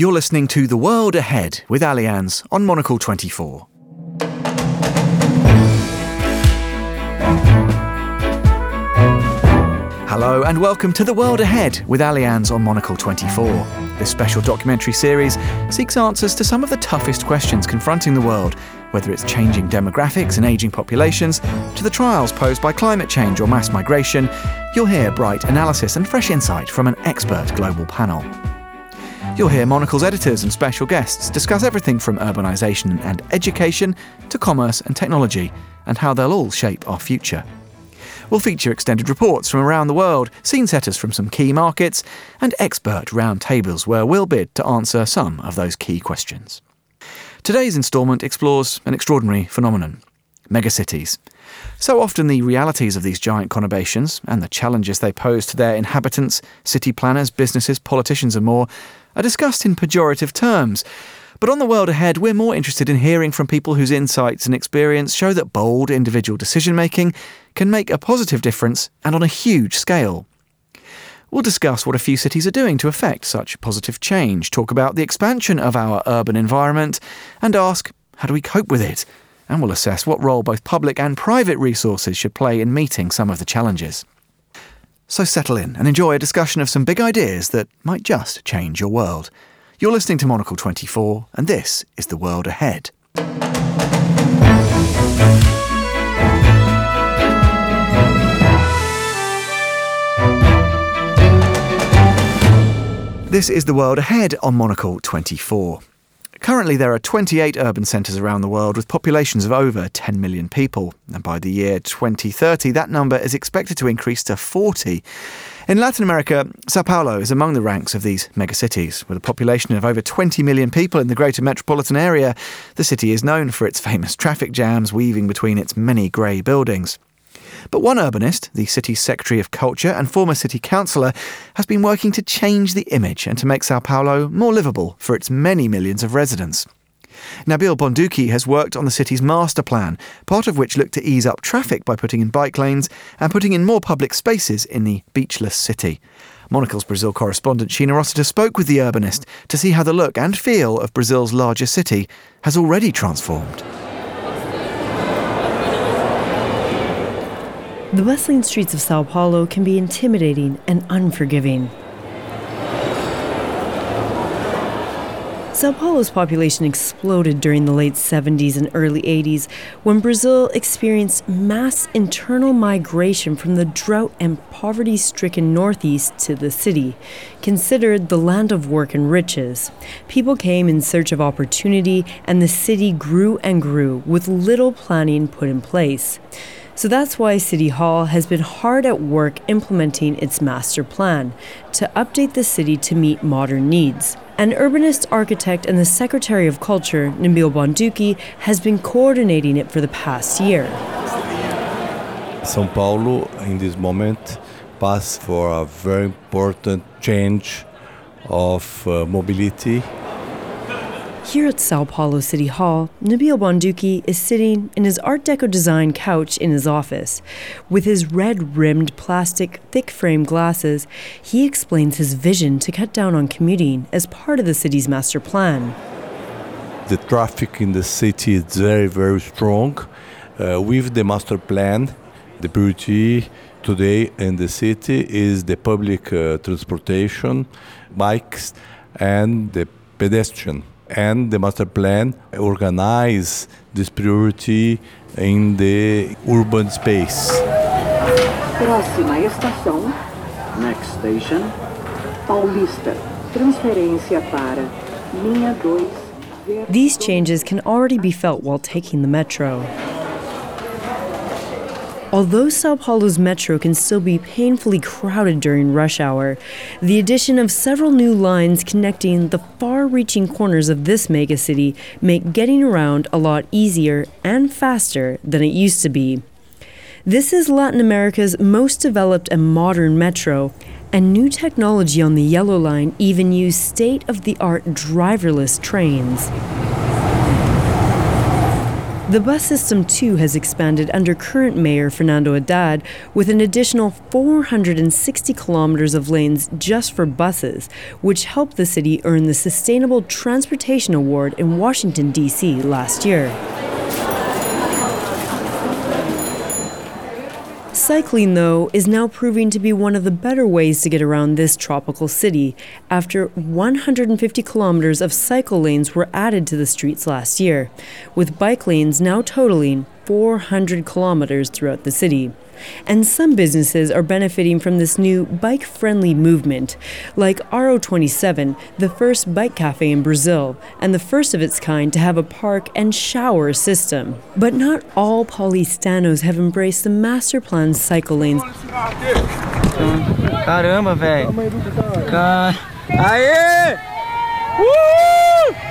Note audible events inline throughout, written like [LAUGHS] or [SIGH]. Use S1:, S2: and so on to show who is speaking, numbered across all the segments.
S1: You're listening to The World Ahead with Allianz on Monocle 24. Hello and welcome to The World Ahead with Allianz on Monocle 24. This special documentary series seeks answers to some of the toughest questions confronting the world, whether it's changing demographics and aging populations, to the trials posed by climate change or mass migration. You'll hear bright analysis and fresh insight from an expert global panel. You'll hear Monocle's editors and special guests discuss everything from urbanisation and education to commerce and technology, and how they'll all shape our future. We'll feature extended reports from around the world, scene setters from some key markets, and expert roundtables where we'll bid to answer some of those key questions. Today's instalment explores an extraordinary phenomenon megacities. So often, the realities of these giant conurbations and the challenges they pose to their inhabitants, city planners, businesses, politicians, and more are discussed in pejorative terms. But on the world ahead, we're more interested in hearing from people whose insights and experience show that bold individual decision making can make a positive difference and on a huge scale. We'll discuss what a few cities are doing to affect such positive change, talk about the expansion of our urban environment, and ask how do we cope with it? And we'll assess what role both public and private resources should play in meeting some of the challenges. So settle in and enjoy a discussion of some big ideas that might just change your world. You're listening to Monocle 24, and this is The World Ahead. This is The World Ahead on Monocle 24. Currently, there are 28 urban centres around the world with populations of over 10 million people. And by the year 2030, that number is expected to increase to 40. In Latin America, Sao Paulo is among the ranks of these megacities. With a population of over 20 million people in the greater metropolitan area, the city is known for its famous traffic jams weaving between its many grey buildings. But one urbanist, the city's Secretary of Culture and former city councillor, has been working to change the image and to make Sao Paulo more livable for its many millions of residents. Nabil Bonduki has worked on the city's master plan, part of which looked to ease up traffic by putting in bike lanes and putting in more public spaces in the beachless city. Monocle's Brazil correspondent Sheena Rossiter spoke with the urbanist to see how the look and feel of Brazil's largest city has already transformed.
S2: The bustling streets of Sao Paulo can be intimidating and unforgiving. Sao Paulo's population exploded during the late 70s and early 80s when Brazil experienced mass internal migration from the drought and poverty stricken northeast to the city, considered the land of work and riches. People came in search of opportunity, and the city grew and grew with little planning put in place. So that's why City Hall has been hard at work implementing its master plan to update the city to meet modern needs. An urbanist architect and the Secretary of Culture, Nabil Bonduki, has been coordinating it for the past year.
S3: São Paulo, in this moment, passed for a very important change of uh, mobility
S2: here at Sao Paulo City Hall, Nabil Bonduki is sitting in his Art Deco design couch in his office. With his red rimmed plastic thick frame glasses, he explains his vision to cut down on commuting as part of the city's master plan.
S3: The traffic in the city is very, very strong. Uh, with the master plan, the beauty today in the city is the public uh, transportation, bikes, and the pedestrian and the master plan organize this priority in the urban space.
S4: Próxima estação, next station, Paulista. Transferência para linha 2.
S2: These changes can already be felt while taking the metro. Although Sao Paulo's metro can still be painfully crowded during rush hour, the addition of several new lines connecting the far reaching corners of this megacity make getting around a lot easier and faster than it used to be. This is Latin America's most developed and modern metro, and new technology on the Yellow Line even use state of the art driverless trains. The bus system too has expanded under current mayor Fernando Haddad with an additional 460 kilometers of lanes just for buses, which helped the city earn the Sustainable Transportation Award in Washington, D.C. last year. Cycling, though, is now proving to be one of the better ways to get around this tropical city. After 150 kilometers of cycle lanes were added to the streets last year, with bike lanes now totaling 400 kilometers throughout the city. And some businesses are benefiting from this new bike friendly movement, like Aro 27, the first bike cafe in Brazil, and the first of its kind to have a park and shower system. But not all paulistanos have embraced the master plan cycle lanes.
S5: Caramba, velho. Car... Aê! Uh!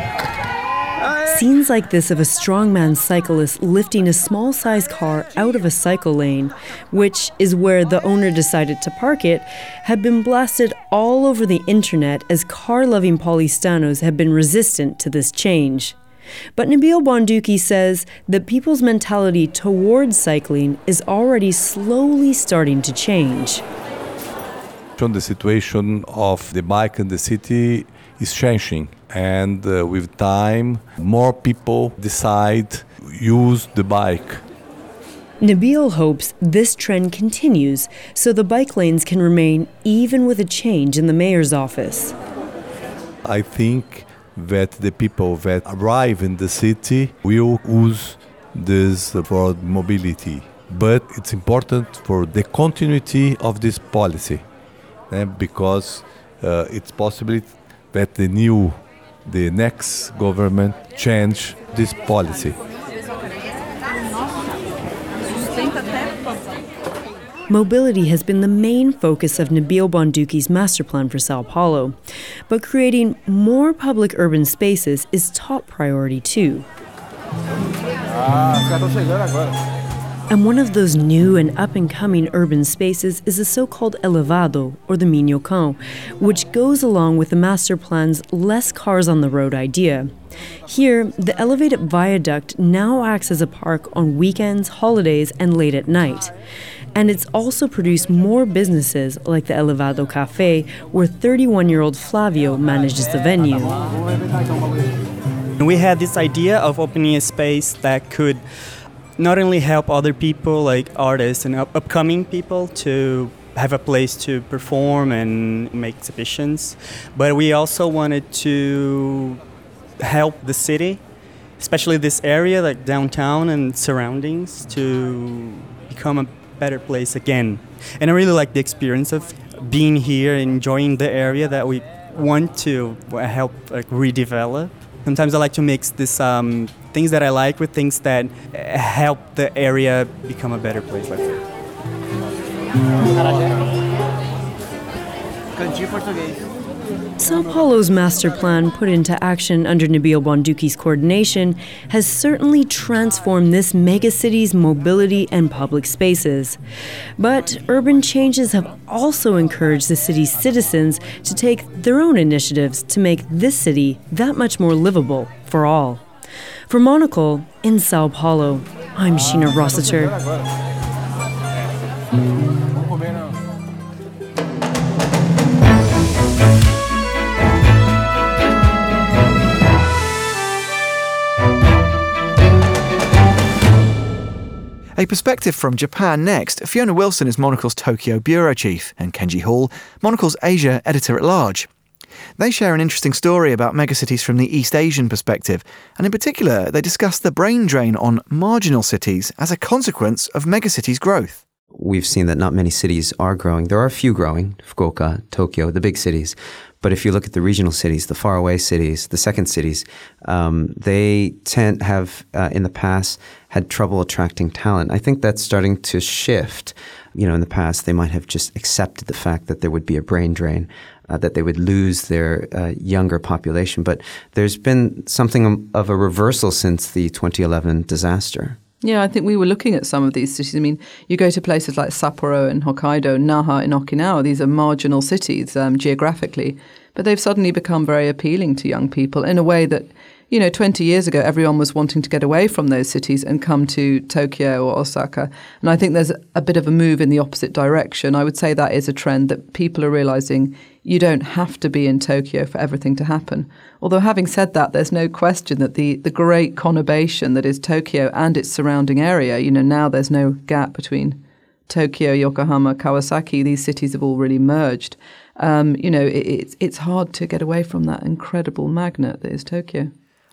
S2: Scenes like this of a strongman cyclist lifting a small sized car out of a cycle lane, which is where the owner decided to park it, had been blasted all over the internet as car loving Paulistanos have been resistant to this change. But Nabil Bonduki says that people's mentality towards cycling is already slowly starting to change.
S3: The situation of the bike in the city is changing and uh, with time more people decide use the bike
S2: Nabil hopes this trend continues so the bike lanes can remain even with a change in the mayor's office.
S3: I think that the people that arrive in the city will use this for mobility. But it's important for the continuity of this policy eh, because uh, it's possible that the new the next government change this policy.
S2: Mobility has been the main focus of Nabil Bonduki's master plan for Sao Paulo, but creating more public urban spaces is top priority too. Ah, and one of those new and up and coming urban spaces is the so called elevado, or the Minhocão, which goes along with the master plan's less cars on the road idea. Here, the elevated viaduct now acts as a park on weekends, holidays, and late at night. And it's also produced more businesses like the Elevado Cafe, where 31 year old Flavio manages the venue.
S5: We had this idea of opening a space that could not only help other people like artists and up- upcoming people to have a place to perform and make exhibitions, but we also wanted to help the city, especially this area like downtown and surroundings, to become a better place again. And I really like the experience of being here, enjoying the area that we want to uh, help like redevelop. Sometimes I like to mix this um, things that I like with things that help the area become a better place.
S2: Sao Paulo's master plan, put into action under Nabil Bonduki's coordination, has certainly transformed this megacity's mobility and public spaces. But urban changes have also encouraged the city's citizens to take their own initiatives to make this city that much more livable for all. For Monocle, in Sao Paulo, I'm Sheena Rossiter.
S1: A perspective from Japan next. Fiona Wilson is Monocle's Tokyo bureau chief, and Kenji Hall, Monocle's Asia editor at large. They share an interesting story about megacities from the East Asian perspective, and in particular, they discuss the brain drain on marginal cities as a consequence of megacities' growth.
S6: We've seen that not many cities are growing. There are a few growing Fukuoka, Tokyo, the big cities. But if you look at the regional cities, the faraway cities, the second cities, um, they tend have uh, in the past had trouble attracting talent. I think that's starting to shift. You know, in the past, they might have just accepted the fact that there would be a brain drain, uh, that they would lose their uh, younger population. But there's been something of a reversal since the 2011 disaster.
S7: Yeah, I think we were looking at some of these cities. I mean, you go to places like Sapporo and Hokkaido, Naha in Okinawa, these are marginal cities um, geographically, but they've suddenly become very appealing to young people in a way that you know, 20 years ago, everyone was wanting to get away from those cities and come to Tokyo or Osaka. And I think there's a bit of a move in the opposite direction. I would say that is a trend that people are realizing you don't have to be in Tokyo for everything to happen. Although, having said that, there's no question that the, the great conurbation that is Tokyo and its surrounding area, you know, now there's no gap between Tokyo, Yokohama, Kawasaki, these cities have all really merged. Um, you know, it, it's, it's hard to get away from that incredible magnet that is Tokyo.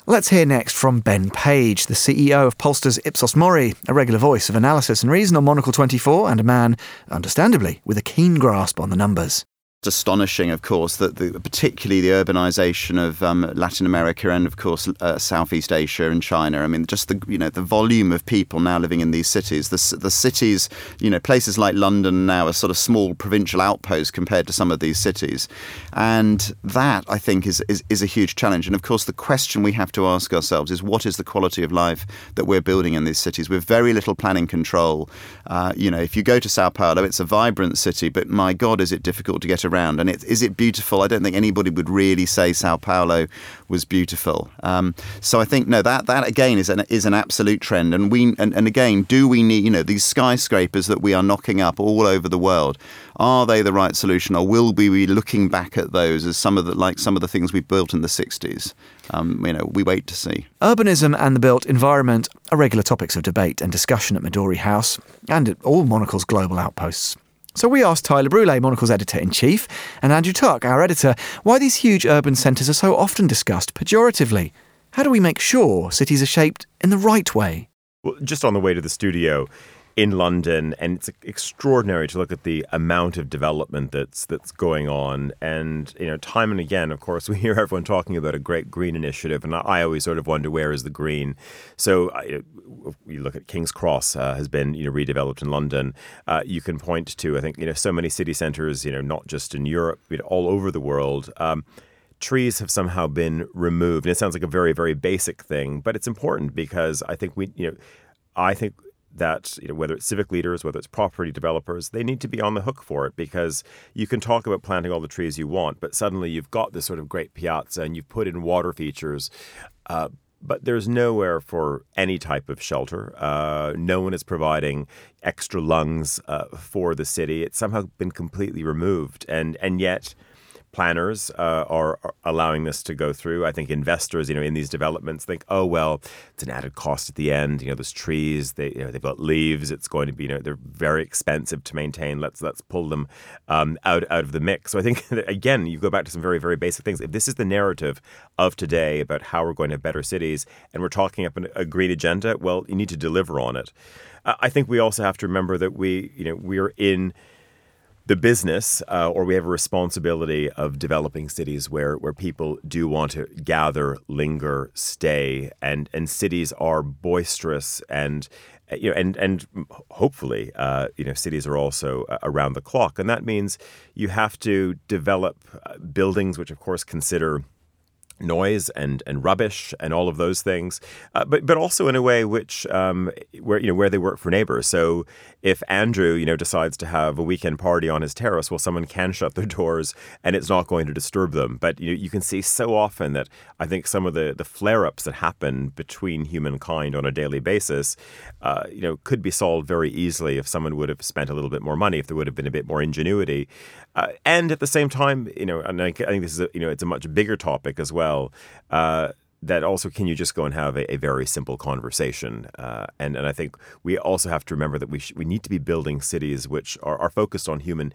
S1: Let's hear next from Ben Page, the CEO of pollsters Ipsos Mori, a regular voice of analysis and reason on Monocle 24, and a man, understandably, with a keen grasp on the numbers
S8: astonishing, of course, that the, particularly the urbanization of um, Latin America and, of course, uh, Southeast Asia and China. I mean, just the you know the volume of people now living in these cities. The, the cities, you know, places like London now are sort of small provincial outposts compared to some of these cities, and that I think is, is is a huge challenge. And of course, the question we have to ask ourselves is what is the quality of life that we're building in these cities with very little planning control. Uh, you know, if you go to Sao Paulo, it's a vibrant city, but my God, is it difficult to get around around. And it, is it beautiful? I don't think anybody would really say Sao Paulo was beautiful. Um, so I think no, that that again is an is an absolute trend. And we and, and again, do we need you know these skyscrapers that we are knocking up all over the world? Are they the right solution, or will we be looking back at those as some of the like some of the things we built in the '60s? Um, you know, we wait to see.
S1: Urbanism and the built environment are regular topics of debate and discussion at Midori House and at all Monocle's global outposts. So we asked Tyler Brule, Monocle's editor in chief, and Andrew Tuck, our editor, why these huge urban centres are so often discussed pejoratively. How do we make sure cities are shaped in the right way?
S9: Well, just on the way to the studio, in London, and it's extraordinary to look at the amount of development that's that's going on. And you know, time and again, of course, [LAUGHS] we hear everyone talking about a great green initiative, and I always sort of wonder where is the green. So I, you look at King's Cross uh, has been you know redeveloped in London. Uh, you can point to I think you know so many city centres, you know, not just in Europe, but all over the world. Um, trees have somehow been removed. And it sounds like a very, very basic thing, but it's important because I think we, you know, I think that you know, whether it's civic leaders, whether it's property developers, they need to be on the hook for it because you can talk about planting all the trees you want, but suddenly you've got this sort of great piazza and you've put in water features. Uh, but there's nowhere for any type of shelter. Uh, no one is providing extra lungs uh, for the city. It's somehow been completely removed, and and yet planners uh, are, are, allowing this to go through. I think investors, you know, in these developments think, oh well, it's an added cost at the end. You know, there's trees, they you know they've got leaves. It's going to be you know they're very expensive to maintain. Let's let's pull them um, out out of the mix. So I think [LAUGHS] again, you go back to some very very basic things. If this is the narrative of today about how we're going to have better cities, and we're talking up an, a green agenda, well, you need to deliver on it. Uh, I think we also have to remember that we you know we're in the business, uh, or we have a responsibility of developing cities where, where people do want to gather, linger, stay, and and cities are boisterous and you know and and hopefully uh, you know cities are also uh, around the clock, and that means you have to develop uh, buildings which, of course, consider noise and and rubbish and all of those things, uh, but but also in a way which um, where you know where they work for neighbors. So if Andrew you know decides to have a weekend party on his terrace, well, someone can shut their doors and it's not going to disturb them. But you know, you can see so often that I think some of the the flare ups that happen between humankind on a daily basis, uh, you know, could be solved very easily if someone would have spent a little bit more money, if there would have been a bit more ingenuity, uh, and at the same time, you know, and I, I think this is a, you know it's a much bigger topic as well well. Uh, that also can you just go and have a, a very simple conversation uh, and and I think we also have to remember that we sh- we need to be building cities which are, are focused on human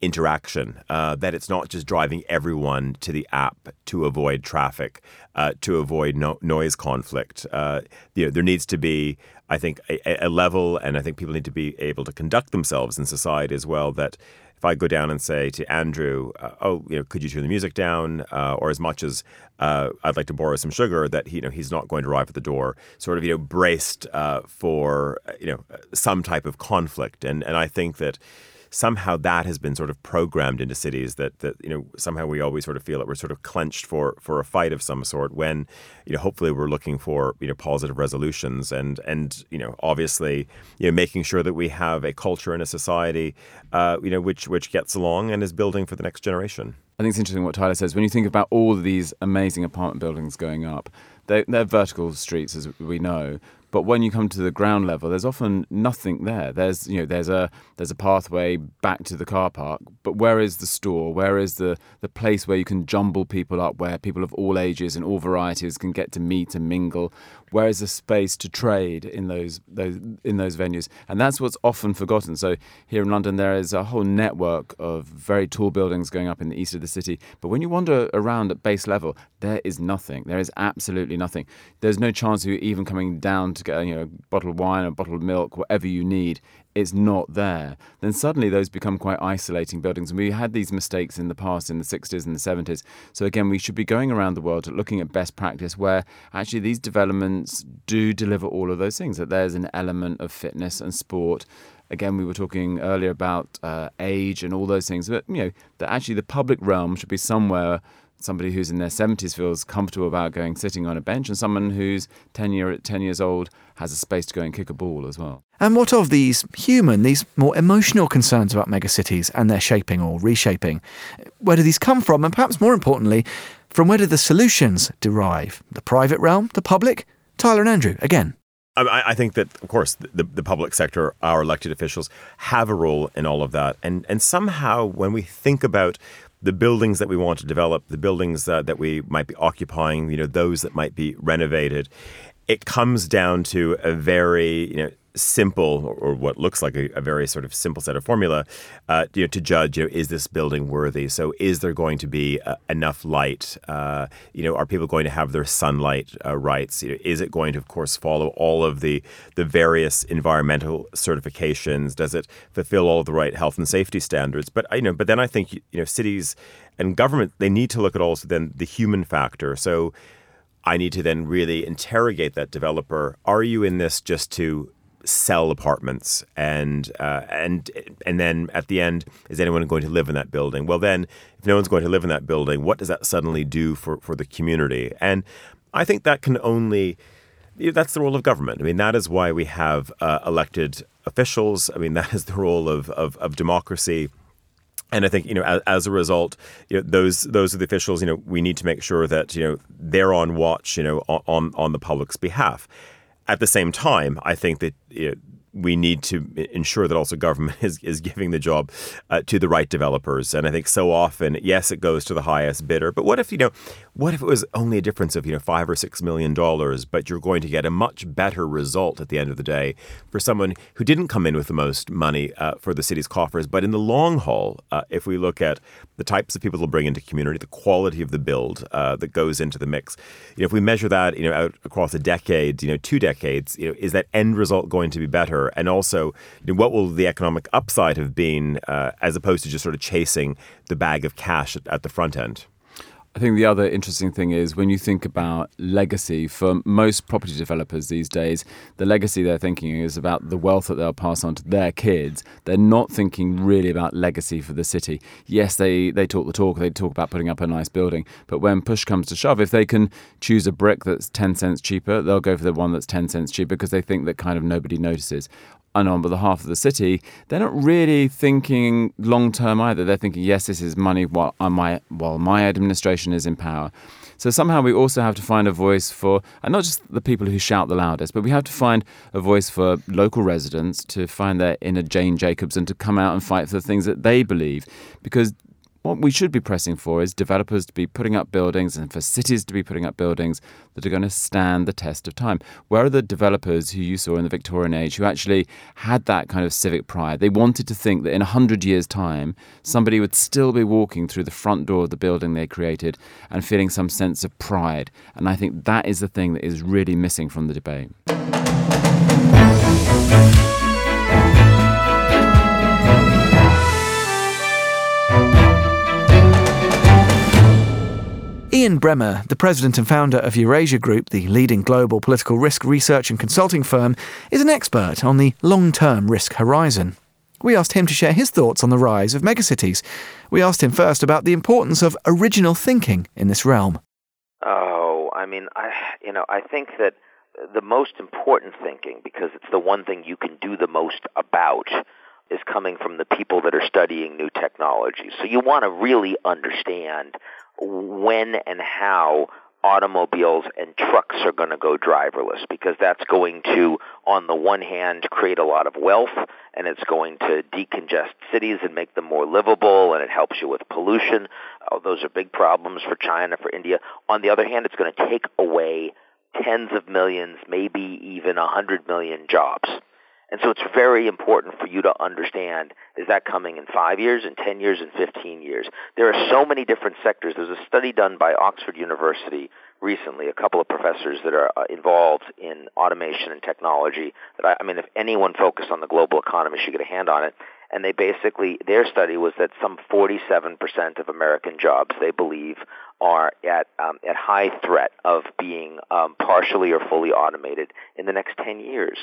S9: interaction uh, that it's not just driving everyone to the app to avoid traffic uh, to avoid no- noise conflict uh, you know there needs to be I think a, a level and I think people need to be able to conduct themselves in society as well that if I go down and say to Andrew, uh, "Oh, you know, could you turn the music down?" Uh, or as much as uh, I'd like to borrow some sugar, that he, you know he's not going to arrive at the door, sort of you know braced uh, for uh, you know some type of conflict, and and I think that somehow that has been sort of programmed into cities that that you know somehow we always sort of feel that we're sort of clenched for for a fight of some sort when you know hopefully we're looking for you know positive resolutions and and you know obviously you know making sure that we have a culture and a society uh, you know which which gets along and is building for the next generation.
S10: I think it's interesting what Tyler says. When you think about all of these amazing apartment buildings going up, they're, they're vertical streets, as we know. But when you come to the ground level, there's often nothing there. There's you know there's a there's a pathway back to the car park, but where is the store? Where is the the place where you can jumble people up, where people of all ages and all varieties can get to meet and mingle? Where is the space to trade in those those in those venues? And that's what's often forgotten. So here in London, there is a whole network of very tall buildings going up in the east of the city. But when you wander around at base level, there is nothing. There is absolutely nothing. There's no chance of you even coming down to get you know, bottle of wine, a bottle of milk, whatever you need, it's not there, then suddenly those become quite isolating buildings. And we had these mistakes in the past, in the 60s and the 70s. So again, we should be going around the world looking at best practice where actually these developments do deliver all of those things, that there's an element of fitness and sport again, we were talking earlier about uh, age and all those things, but you know that actually the public realm should be somewhere somebody who's in their 70s feels comfortable about going sitting on a bench, and someone who's 10, year, 10 years old has a space to go and kick a ball as well.
S1: And what of these human, these more emotional concerns about megacities and their shaping or reshaping? Where do these come from? And perhaps more importantly, from where do the solutions derive? The private realm, the public? Tyler and Andrew, again.
S9: I, think that, of course, the, the public sector, our elected officials, have a role in all of that. And, and somehow, when we think about the buildings that we want to develop, the buildings uh, that we might be occupying, you know, those that might be renovated, it comes down to a very, you know, simple or, what looks like a, a, very sort of simple set of formula uh, you know, to judge you know, is this building worthy? So is there going to be uh, enough light? Uh, you know are people going to have their sunlight uh, rights? You know, is it going to of course follow all of the the various environmental certifications? Does it fulfill all the right health and safety standards? But you know but then I think you know cities and government they need to look at also then the human factor. So I need to then really interrogate that developer. Are you in this just to sell apartments? And uh, and and then at the end is anyone going to live in that building? Well then if no one's going to live in that building what does that suddenly do for for the community? And i think that can only that's the role of government. I mean that is why we have uh, elected officials. I mean [LAUGHS] that is the role of of, of democracy and I think you know, as, as, a result, you know, those those are the officials. You know, we need to make sure that you know they're on watch. You know, on on the public's behalf. At the same time, I think that you know, we need to ensure that also government [LAUGHS] is, is giving the job uh, to the right developers. And I think so often, yes, it goes to the highest bidder. But what if, you know, what if it was only a difference of, you know, five or six million dollars, but you're going to get a much better result at the end of the day for someone who didn't come in with the most money uh, for the city's coffers. But in the long haul, uh, if we look at the types of people they'll bring into community, the quality of the build uh, that goes into the mix, you know, if we measure that, you know, out across a decade, you know, two decades, you know, is that end result going to be better? And also, you know, what will the economic upside have been uh, as opposed to just sort of chasing the bag of cash at, at the front end?
S10: I think the other interesting thing is when you think about legacy for most property developers these days, the legacy they're thinking is about the wealth that they'll pass on to their kids. They're not thinking really about legacy for the city. Yes, they, they talk the talk, they talk about putting up a nice building, but when push comes to shove, if they can choose a brick that's 10 cents cheaper, they'll go for the one that's 10 cents cheaper because they think that kind of nobody notices and on behalf of the city, they're not really thinking long term either. They're thinking, yes, this is money while uh, my while my administration is in power. So somehow we also have to find a voice for, and not just the people who shout the loudest, but we have to find a voice for local residents to find their inner Jane Jacobs and to come out and fight for the things that they believe, because what we should be pressing for is developers to be putting up buildings and for cities to be putting up buildings that are going to stand the test of time. Where are the developers who you saw in the Victorian age who actually had that kind of civic pride? They wanted to think that in 100 years' time, somebody would still be walking through the front door of the building they created and feeling some sense of pride. And I think that is the thing that is really missing from the debate.
S1: Ian Bremmer, the president and founder of Eurasia Group, the leading global political risk research and consulting firm, is an expert on the long term risk horizon. We asked him to share his thoughts on the rise of megacities. We asked him first about the importance of original thinking in this realm.
S11: Oh, I mean, I you know, I think that the most important thinking because it's the one thing you can do the most about is coming from the people that are studying new technologies. So you want to really understand when and how automobiles and trucks are going to go driverless because that's going to, on the one hand, create a lot of wealth and it's going to decongest cities and make them more livable and it helps you with pollution. Oh, those are big problems for China, for India. On the other hand, it's going to take away tens of millions, maybe even a hundred million jobs. And so it's very important for you to understand is that coming in five years, in 10 years, in 15 years? There are so many different sectors. There's a study done by Oxford University recently, a couple of professors that are uh, involved in automation and technology. That I, I mean, if anyone focused on the global economy should get a hand on it. And they basically, their study was that some 47% of American jobs they believe are at um, at high threat of being um, partially or fully automated in the next 10 years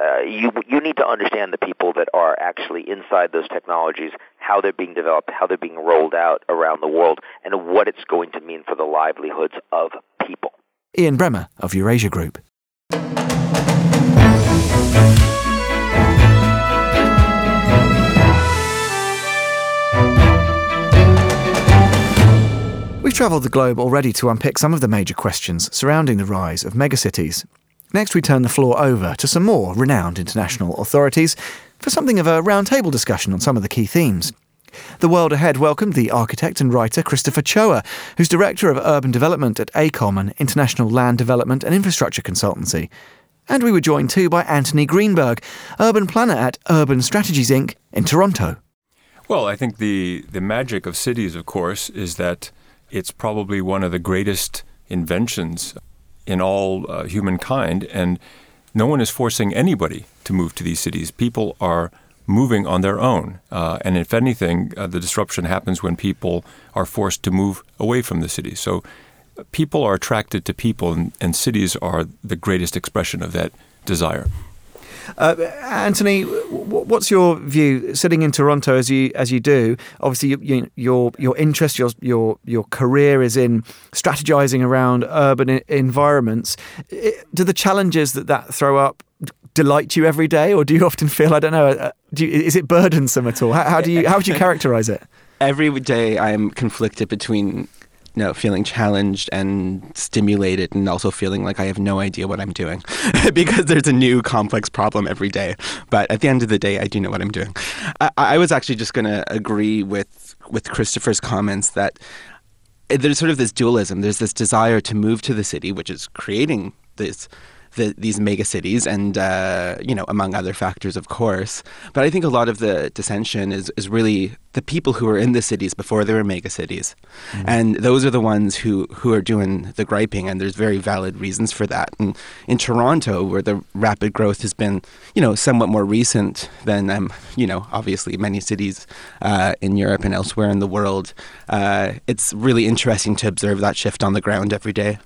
S11: uh, you you need to understand the people that are actually inside those technologies, how they're being developed, how they're being rolled out around the world, and what it's going to mean for the livelihoods of people.
S1: Ian Bremmer of Eurasia Group. We've travelled the globe already to unpick some of the major questions surrounding the rise of megacities. Next, we turn the floor over to some more renowned international authorities for something of a roundtable discussion on some of the key themes. The World Ahead welcomed the architect and writer Christopher Choa, who's Director of Urban Development at AECOM, an international land development and infrastructure consultancy. And we were joined too by Anthony Greenberg, urban planner at Urban Strategies Inc. in Toronto.
S12: Well, I think the, the magic of cities, of course, is that it's probably one of the greatest inventions in all uh, humankind, and no one is forcing anybody to move to these cities. People are moving on their own, uh, and if anything, uh, the disruption happens when people are forced to move away from the cities. So, people are attracted to people, and, and cities are the greatest expression of that desire.
S1: Uh, Anthony, what's your view sitting in Toronto as you as you do? Obviously, you, you, your your interest, your your your career is in strategizing around urban I- environments. Do the challenges that that throw up delight you every day, or do you often feel I don't know? Uh, you, is it burdensome at all? How, how do you how would you characterize it? [LAUGHS]
S13: Every day, I'm conflicted between you know, feeling challenged and stimulated and also feeling like I have no idea what I'm doing [LAUGHS] because there's a new complex problem every day. But at the end of the day, I do know what I'm doing. I, I was actually just going to agree with, with Christopher's comments that there's sort of this dualism. There's this desire to move to the city, which is creating this the, these mega cities, and uh, you know, among other factors, of course. But I think a lot of the dissension is is really the people who were in the cities before they were mega cities, mm-hmm. and those are the ones who who are doing the griping, and there's very valid reasons for that. And in Toronto, where the rapid growth has been, you know, somewhat more recent than um, you know, obviously many cities uh, in Europe and elsewhere in the world, uh, it's really interesting to observe that shift on the ground every day.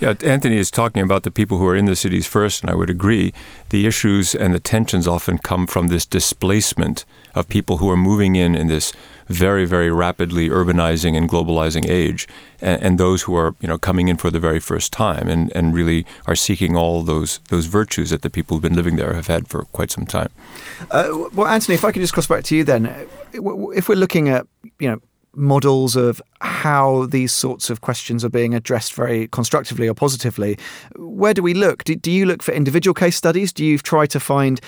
S12: Yeah, Anthony is talking about the people who are in the cities first, and I would agree. The issues and the tensions often come from this displacement of people who are moving in in this very, very rapidly urbanizing and globalizing age, and, and, those who are, you know, coming in for the very first time and, and really are seeking all those those virtues that the people who've been living there have had for quite some time.
S1: Uh, well, Anthony, if I could just cross back to you then, if we're looking at, you know, models of how these sorts of questions are being addressed very constructively or positively. Where do we look? Do, do, you look for individual case studies? Do you try to find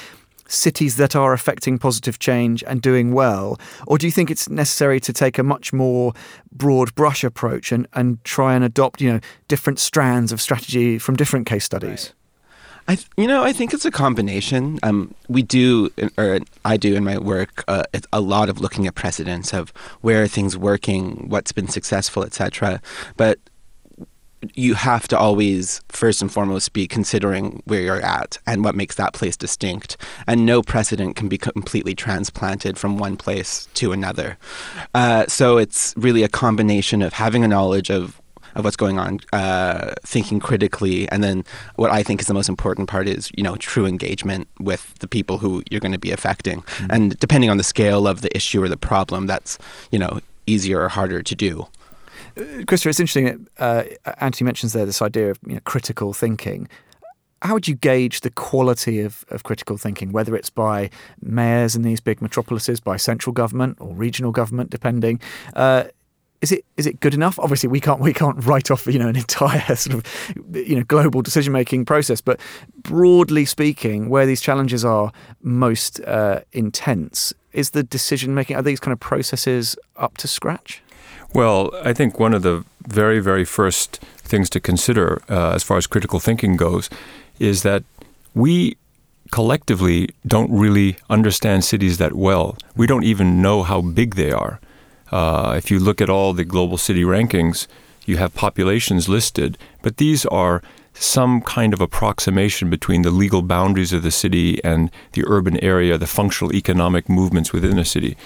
S1: cities that are affecting positive change and doing well? Or do you think it's necessary to take a much more broad brush approach and, and try and adopt, you know, different strands of strategy from different case studies? Right.
S13: I, you know, I think it's a combination. Um, we do, or I do in my work, uh, a lot of looking at precedents of where things working, what's been successful, etc. But you have to always, first and foremost, be considering where you're at and what makes that place distinct. And no precedent can be completely transplanted from one place to another. Uh, so it's really a combination of having a knowledge of of what's going on, uh, thinking critically, and then what I think is the most important part is you know true engagement with the people who you're going to be affecting, mm-hmm. and depending on the scale of the issue or the problem, that's you know easier or harder to do.
S1: Uh, Christopher, it's interesting that uh, Anthony mentions there this idea of you know, critical thinking. how would you gauge the quality of, of critical thinking, whether it's by mayors in these big metropolises, by central government or regional government, depending? Uh, is it is it good enough? Obviously, we can't we can't write off you know an entire [LAUGHS] sort of you know global decision making process, but broadly speaking, where these challenges are most uh, intense, is the decision making are these kind of processes up to scratch?
S12: Well, I think one of the very very first things to consider uh, as far as critical thinking goes is that we collectively don't really understand cities that well. We don't even know how big they are. Uh, if you look at all the global city rankings, you have populations listed, but these are some kind of approximation between the legal boundaries of the city and the urban area, the functional economic movements within a city.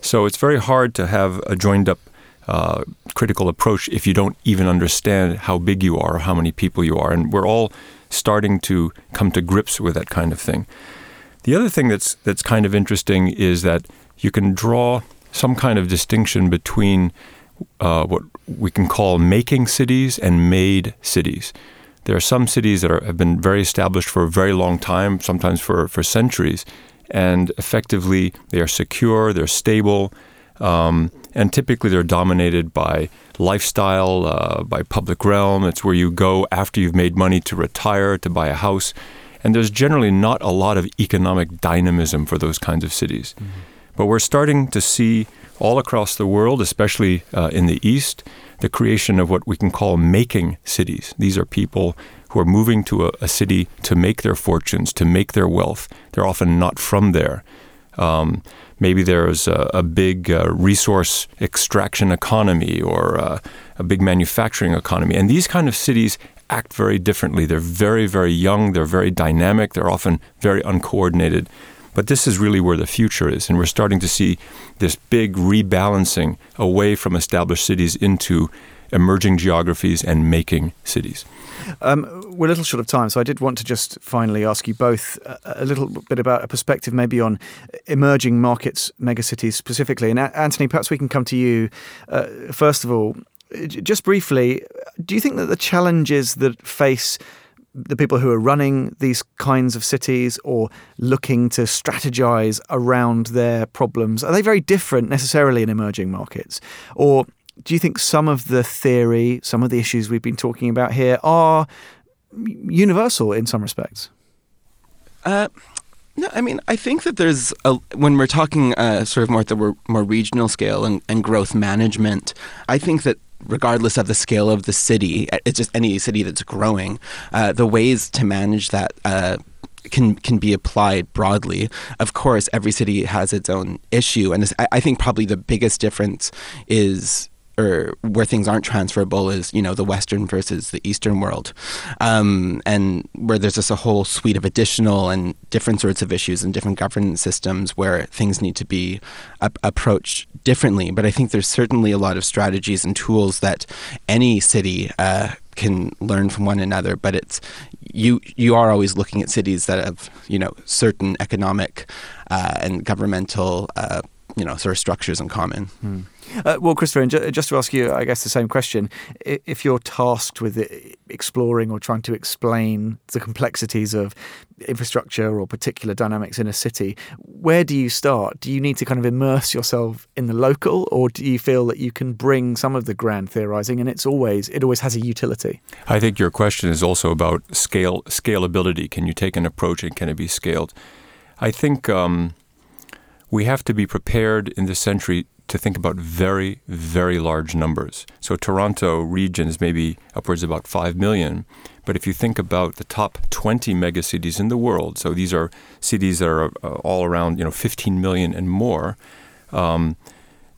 S12: So it's very hard to have a joined up uh, critical approach if you don't even understand how big you are or how many people you are. And we're all starting to come to grips with that kind of thing. The other thing that's that's kind of interesting is that you can draw some kind of distinction between uh, what we can call making cities and made cities. There are some cities that are, have been very established for a very long time, sometimes for, for centuries, and effectively they are secure, they're stable, um, and typically they're dominated by lifestyle, uh, by public realm. It's where you go after you've made money to retire, to buy a house. And there's generally not a lot of economic dynamism for those kinds of cities. Mm-hmm. But we're starting to see all across the world, especially uh, in the East, the creation of what we can call making cities. These are people who are moving to a, a city to make their fortunes, to make their wealth. They're often not from there. Um, maybe there's a, a big uh, resource extraction economy or uh, a big manufacturing economy. And these kind of cities act very differently. They're very, very young, they're very dynamic, they're often very uncoordinated. But this is really where the future is. And we're starting to see this big rebalancing away from established cities into emerging geographies and making cities.
S1: Um, we're a little short of time, so I did want to just finally ask you both a, a little bit about a perspective maybe on emerging markets, megacities specifically. And Anthony, perhaps we can come to you uh, first of all. Just briefly, do you think that the challenges that face the people who are running these kinds of cities or looking to strategize around their problems are they very different necessarily in emerging markets? Or do you think some of the theory some of the issues we've been talking about here are universal in some respects?
S13: Uh, no, I mean, I think that there's a, when we're talking uh, sort of more at the more regional scale and, and growth management, I think that regardless of the scale of the city, it's just any city that's growing, uh, the ways to manage that. Uh, can can be applied broadly. Of course, every city has its own issue, and I, I think probably the biggest difference is or where things aren't transferable is you know the Western versus the Eastern world, um, and where there's just a whole suite of additional and different sorts of issues and different governance systems where things need to be approached differently. But I think there's certainly a lot of strategies and tools that any city. Uh, can learn from one another, but it's you. You are always looking at cities that have, you know, certain economic uh, and governmental, uh, you know, sort of structures in common.
S1: Hmm. Uh, well, Christopher, and just to ask you, I guess the same question: if you're tasked with exploring or trying to explain the complexities of infrastructure or particular dynamics in a city, where do you start? Do you need to kind of immerse yourself in the local, or do you feel that you can bring some of the grand theorizing, and it's always it always has a utility?
S12: I think your question is also about scale scalability. Can you take an approach and can it be scaled? I think. Um, we have to be prepared in this century to think about very, very large numbers. So Toronto region is maybe upwards of about 5 million. But if you think about the top 20 megacities in the world, so these are cities that are uh, all around you know 15 million and more, um,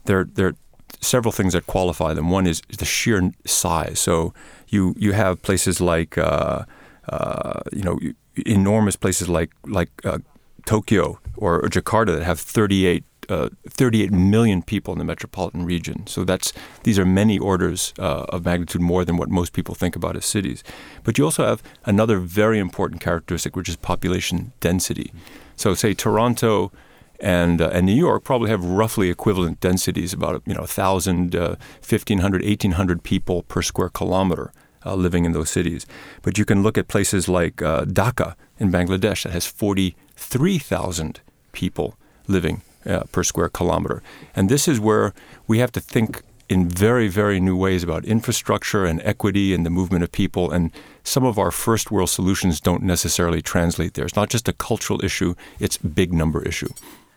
S12: there, there are several things that qualify them. One is the sheer size. So you, you have places like, uh, uh, you know, enormous places like, like uh, Tokyo or, or Jakarta that have 38 uh, 38 million people in the metropolitan region. So that's these are many orders uh, of magnitude more than what most people think about as cities. But you also have another very important characteristic, which is population density. So say Toronto and uh, and New York probably have roughly equivalent densities, about you know 1,000, 1,500, uh, 1,800 people per square kilometer. uh, living in those cities. But you can look at places like uh, Dhaka in Bangladesh that has 43,000 people living uh, per square kilometer. And this is where we have to think in very, very new ways about infrastructure and equity and the movement of people. And some of our first world solutions don't necessarily translate there. It's not just a cultural issue, it's a big number issue.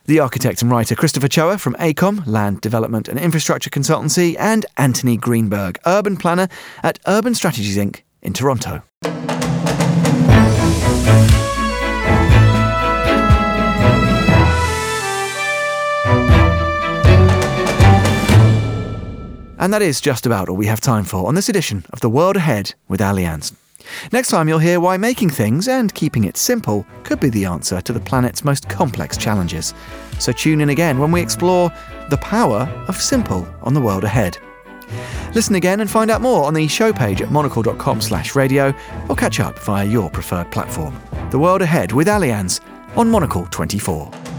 S1: The architect and writer Christopher Choa from AECOM, Land Development and Infrastructure Consultancy, and Anthony Greenberg, urban planner at Urban Strategies Inc. in Toronto. And that is just about all we have time for on this edition of The World Ahead with Allianz. Next time, you'll hear why making things and keeping it simple could be the answer to the planet's most complex challenges. So tune in again when we explore the power of simple on The World Ahead. Listen again and find out more on the show page at monocle.com slash radio or catch up via your preferred platform. The World Ahead with Allianz on Monocle 24.